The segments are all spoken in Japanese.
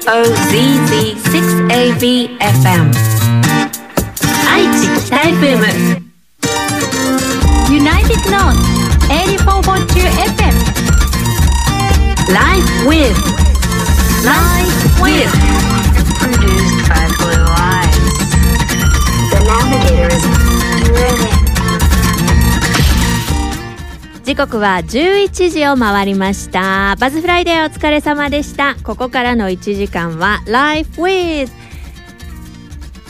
OZZ6ABFM 愛知北 FM United North 84.2 FM Life with Life with Produced by 時刻は11時を回りました。バズフライデーお疲れ様でした。ここからの1時間は Life with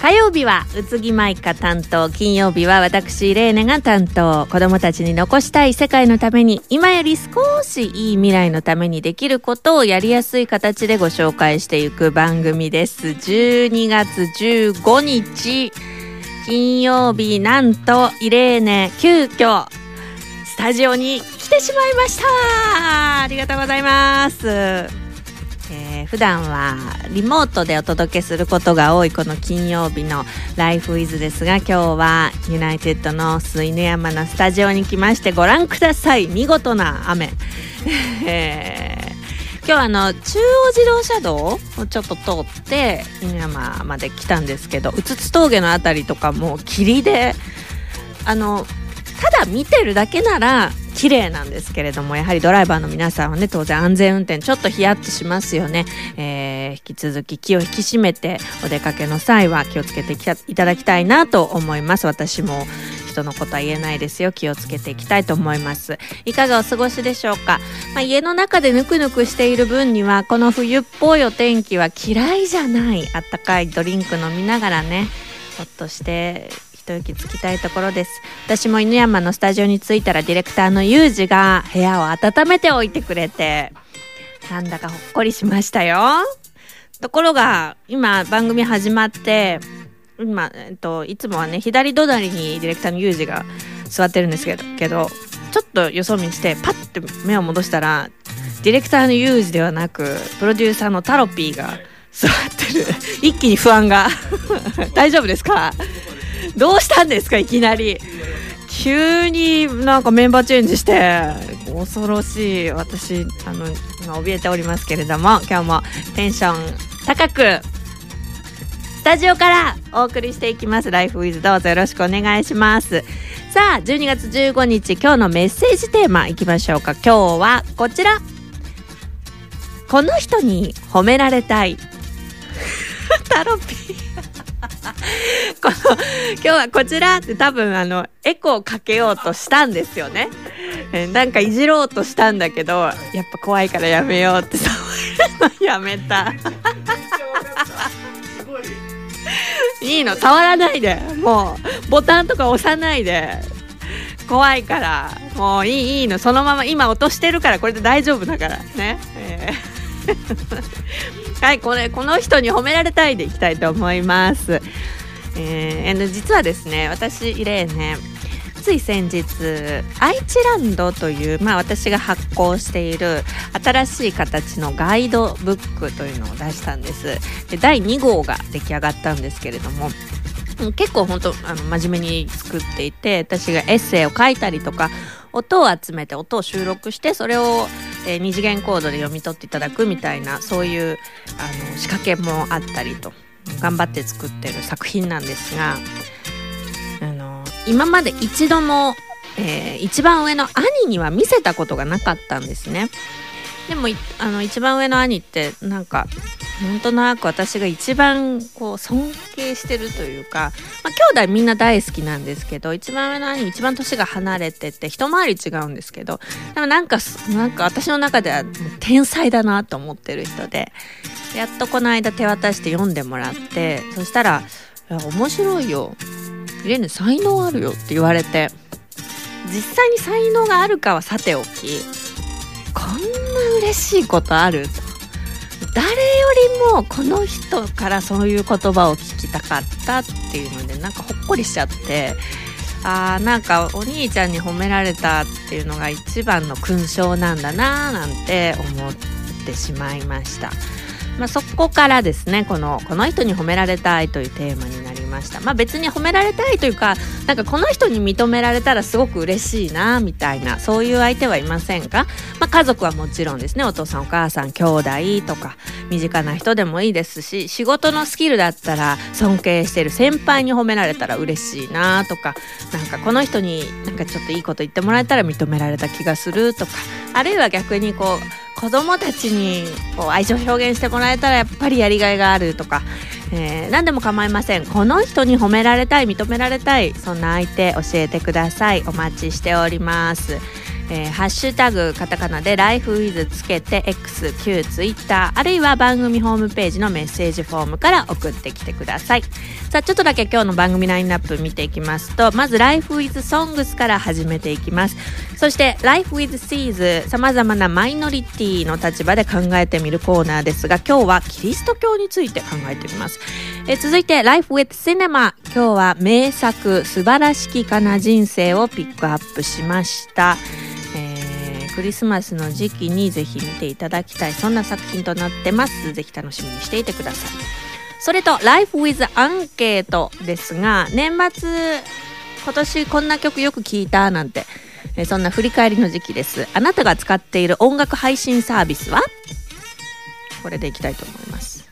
火曜日は宇津木舞香担当金曜日は私レーネが担当。子供たちに残したい世界のために今より少しいい未来のためにできることをやりやすい形でご紹介していく番組です。12月15日金曜日なんとイレーネ急遽タジオに来てしまいました。ありがとうございます、えー普段はリモートでお届けすることが多いこの金曜日の「ライフイズですが今日はユナイテッドの犬山のスタジオに来ましてご覧ください。見事な雨、えー今日はあの中央自動車道をちょっと通って犬山まで来たんですけどうつつ峠のあたりとかもう霧であのただ見てるだけなら綺麗なんですけれどもやはりドライバーの皆さんはね当然安全運転ちょっとヒヤッとしますよね、えー引き続き気を引き締めてお出かけの際は気をつけていただきたいなと思います。私も人のことは言えないですよ。気をつけていきたいと思います。いかがお過ごしでしょうか、まあ、家の中でぬくぬくしている分にはこの冬っぽいお天気は嫌いじゃない。あったかいドリンク飲みながらねほっとして一息つきたいところです。私も犬山のスタジオに着いたらディレクターのユージが部屋を温めておいてくれてなんだかほっこりしましたよ。ところが今番組始まって今、えっと、いつもはね左隣にディレクターのユージが座ってるんですけどけどちょっとよそ見してパッて目を戻したらディレクターのユージではなくプロデューサーのタロピーが座ってる。一気に不安が。大丈夫ですか？どうしたんですかいきなり。急になんかメンバーチェンジして。恐ろしい。私あの今怯えておりますけれども今日もテンション高くスタジオからお送りしていきます「ライフウィズどうぞよろしくお願いします。さあ12月15日今日のメッセージテーマいきましょうか。今日はこちら。この人に褒められたい。タロピー。この今日はこちらって多分あのエコーかけようとしたんですよね。えーなんかいじろうとしたんだけどやっぱ怖いからやめようってそういうのやめた。いいの触らないで。もうボタンとか押さないで。怖いから。もういいいいの。そのまま今落としてるからこれで大丈夫だからね。えー はいこれこの人に褒められたいでいきたいと思います。えー、実はですね私イレーネつい先日愛知ランドという、まあ、私が発行している新しい形のガイドブックというのを出したんですで第2号が出来上がったんですけれども結構本当あの真面目に作っていて私がエッセイを書いたりとか音を集めて音を収録してそれを、えー二次元コードで読み取っていただくみたいなそういうあの仕掛けもあったりと頑張って作ってる作品なんですがあの今まで一度も、えー一番上の兄には見せたことがなかったんですね。でもあの一番上の兄ってなんかなんとなく私が一番こう尊敬してるというか、まあ、兄弟みんな大好きなんですけど一番上の兄一番年が離れてて一回り違うんですけどでもなんかなんか私の中では天才だなと思ってる人でやっとこの間手渡して読んでもらってそしたら「面白いよ。イレーネ才能あるよ」って言われて実際に才能があるかはさておきこんな嬉しいことある？と誰よりもこの人からそういう言葉を聞きたかったっていうのでなんかほっこりしちゃって。あーなんかお兄ちゃんに褒められたっていうのが一番の勲章なんだなーなんて思ってしまいました。まあ、そこからですねこの「この人に褒められたい」というテーマになりました。まあ別に褒められたいというかなんかこの人に認められたらすごく嬉しいなみたいなそういう相手はいませんか、家族はもちろんですね。お父さんお母さん兄弟とか身近な人でもいいですし仕事のスキルだったら尊敬してる先輩に褒められたら嬉しいなとかなんかこの人になんかちょっといいこと言ってもらえたら認められた気がするとかあるいは逆にこう子供たちにこう愛情表現してもらえたらやっぱりやりがいがあるとか、えー、何でも構いません。この人に褒められたい認められたいそんな相手教えてください。お待ちしております。えー、ハッシュタグカタカナで LifeWith つけて X、Q、Twitter あるいは番組ホームページのメッセージフォームから送ってきてください。さあちょっとだけ今日の番組ラインナップ見ていきますとまず LifeWith Songs から始めていきます。そして LifeWith Seas さまざまなマイノリティの立場で考えてみるコーナーですが今日はキリスト教について考えてみます。え続いて Life with Cinema 今日は名作素晴らしきかな人生をピックアップしました。クリスマスの時期にぜひ見ていただきたいそんな作品となってます。ぜひ楽しみにしていてください。それと Life with アンケートですが年末今年こんな曲よく聴いたなんてえそんな振り返りの時期です。あなたが使っている音楽配信サービスは？これでいきたいと思います。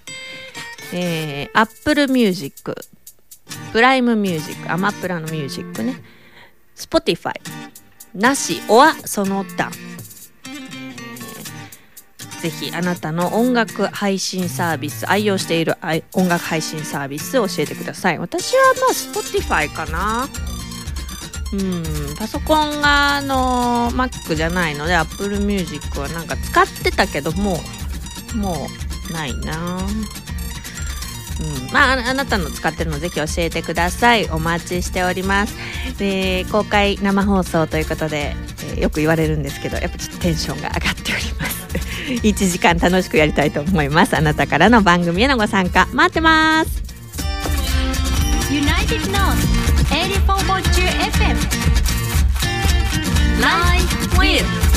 えー、Apple Music プライムミュージックアマプラのミュージックね。Spotify なしおはその他。ぜひあなたの音楽配信サービス愛用している音楽配信サービス教えてください。私はまあ Spotify かな。うんパソコンがあの Mac じゃないので Apple Music はなんか使ってたけどもうもうないな。うん、まああなたの使ってるのぜひ教えてください。お待ちしております。で公開生放送ということで、えー、よく言われるんですけどやっぱちょっとテンションが上がっております。1時間楽しくやりたいと思います。あなたからの番組へのご参加待ってます。United North 84.2 FM Live with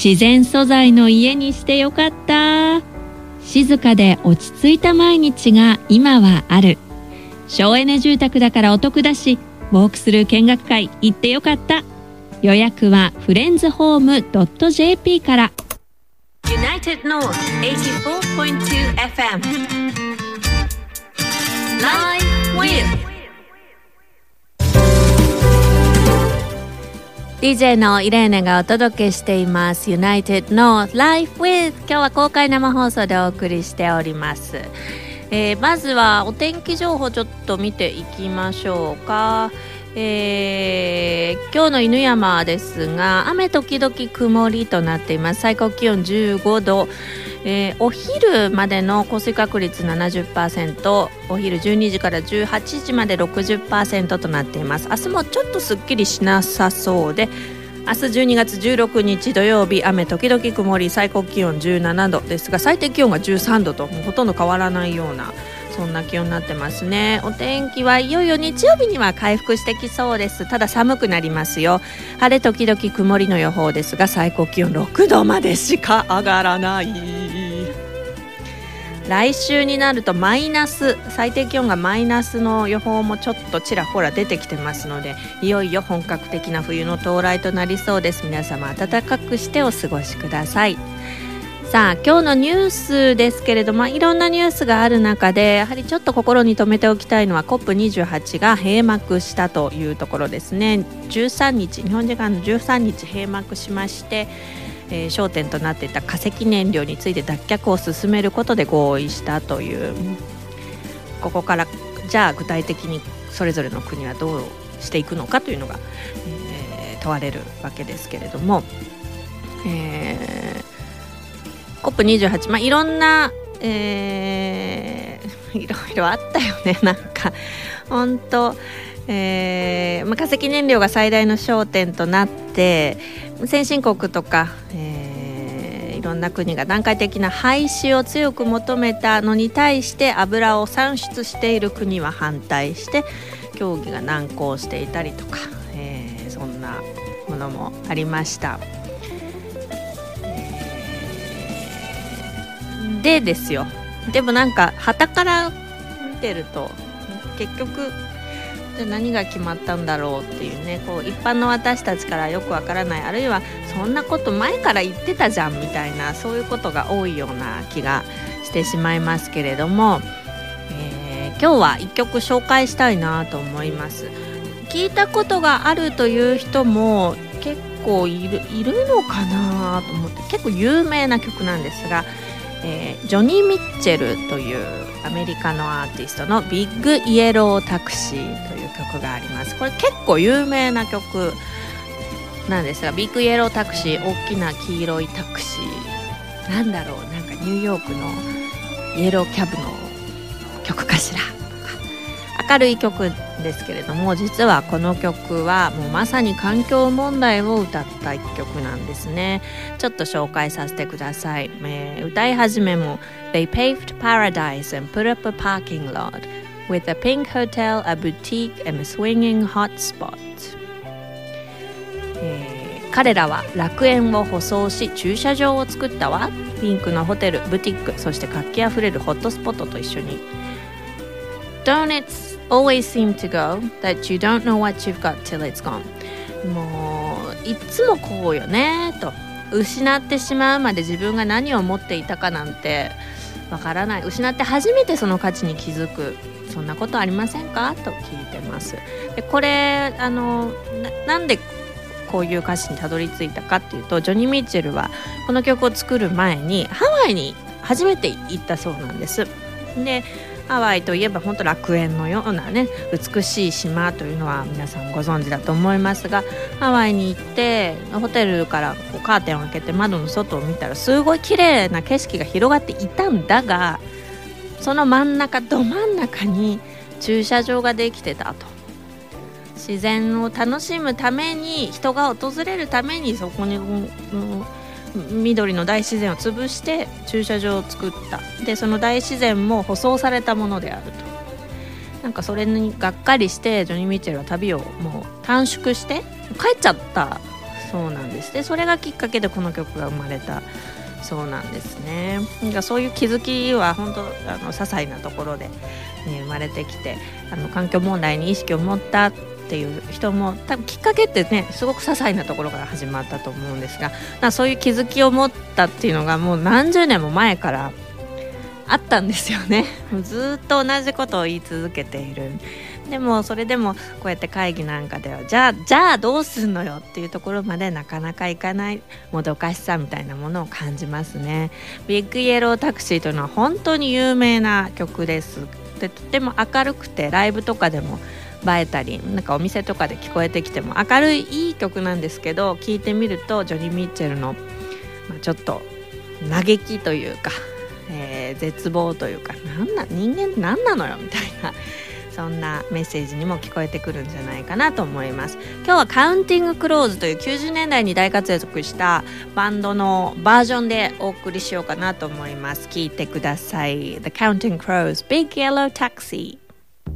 自然素材の家にしてよかった。静かで落ち着いた毎日が今はある。省エネ住宅だからお得だしウォークスルー見学会行ってよかった。予約はフレンズホーム .jp から。United North 84.2 FM Live with DJ のイレーネがお届けしています。United North Life with 今日は公開生放送でお送りしております。えー、まずはお天気情報ちょっと見ていきましょうか。えー、今日の犬山ですが雨時々曇りとなっています。最高気温15度、えー、お昼までの降水確率70%お昼12時から18時まで60%となっています。明日もちょっとすっきりしなさそうで明日12月16日土曜日雨時々曇り最高気温17度ですが最低気温が13度とほとんど変わらないようなそんな気温になってますね。お天気はいよいよ日曜日には回復してきそうです。ただ寒くなりますよ。晴れ時々曇りの予報ですが最高気温6度までしか上がらない。来週になるとマイナス最低気温がマイナスの予報もちょっとちらほら出てきてますのでいよいよ本格的な冬の到来となりそうです。皆様暖かくしてお過ごしください。さあ今日のニュースですけれどもいろんなニュースがある中でやはりちょっと心に留めておきたいのは COP28 が閉幕したというところですね。13日日本時間の13日閉幕しましてえー、焦点となっていた化石燃料について脱却を進めることで合意したという。ここからじゃあ具体的にそれぞれの国はどうしていくのかというのが、えー、問われるわけですけれども、えー、COP28、まあ、いろんな、えー、いろいろあったよね なんか本当えーまあ、化石燃料が最大の焦点となって先進国とか、えー、いろんな国が段階的な廃止を強く求めたのに対して油を産出している国は反対して協議が難航していたりとか、えー、そんなものもありました。でですよ。でもなんか旗から見てると結局で何が決まったんだろうっていうねこう一般の私たちからよくわからないあるいはそんなこと前から言ってたじゃんみたいなそういうことが多いような気がしてしまいますけれども、えー、今日は1曲紹介したいなと思います。聞いたことがあるという人も結構いるいるのかなと思って結構有名な曲なんですが、えー、ジョニー・ミッチェルというアメリカのアーティストの「Big Yellow Taxi」という曲があります。これ結構有名な曲なんですが Big Yellow Taxi 大きな黄色いタクシー。なんだろう。なんかニューヨークのイエローキャブの曲かしら。明るい曲ですけれども実はこの曲はもうまさに環境問題を歌った一曲なんですね。ちょっと紹介させてください、えー、歌い始めも They paved paradise and put up a parking lot with a pink hotel, a boutique and a swinging hotspot、えー、彼らは楽園を舗装し駐車場を作ったわ。ピンクのホテルブティックそして活気あふれるホットスポットと一緒に。Don't it always seem to go that you don't know what you've got till it's gone. もういつもこうよねと。失ってしまうまで自分が何を持っていたかなんてわからない。失って初めてその価値に気づく。そんなことありませんか？と聞いてます。でこれあのなんでこういう歌詞にたどり着いたかっていうとジョニー・ミッチェルはこの曲を作る前にハワイに初めて行ったそうなんです。でハワイといえば本当楽園のようなね美しい島というのは皆さんご存知だと思いますがハワイに行ってホテルからこうカーテンを開けて窓の外を見たらすごい綺麗な景色が広がっていたんだがその真ん中ど真ん中に駐車場ができてたと。自然を楽しむために人が訪れるためにそこに、うん緑の大自然を潰して駐車場を作った。でその大自然も舗装されたものであると。なんかそれにがっかりしてジョニー・ミッチェルは旅をもう短縮して帰っちゃったそうなんです。でそれがきっかけでこの曲が生まれたそうなんですね。なんかそういう気づきは本当あの些細なところで、ね、生まれてきてあの環境問題に意識を持ったっていう人も多分きっかけってねすごく些細なところから始まったと思うんですがそういう気づきを持ったっていうのがもう何十年も前からあったんですよね。ずっと同じことを言い続けている。でもそれでもこうやって会議なんかではじゃあじゃあどうすんのよっていうところまでなかなかいかないもどかしさみたいなものを感じますね。ビッグイエロータクシーというのは本当に有名な曲です。でとても明るくてライブとかでも映えたりなんかお店とかで聞こえてきても明るいいい曲なんですけど聞いてみるとジョニー・ミッチェルの、まあ、ちょっと嘆きというか、えー、絶望というかなんな人間って何なのよみたいなそんなメッセージにも聞こえてくるんじゃないかなと思います。今日はカウンティングクローズという90年代に大活躍したバンドのバージョンでお送りしようかなと思います。聞いてください。The Counting Crows Big Yellow Taxi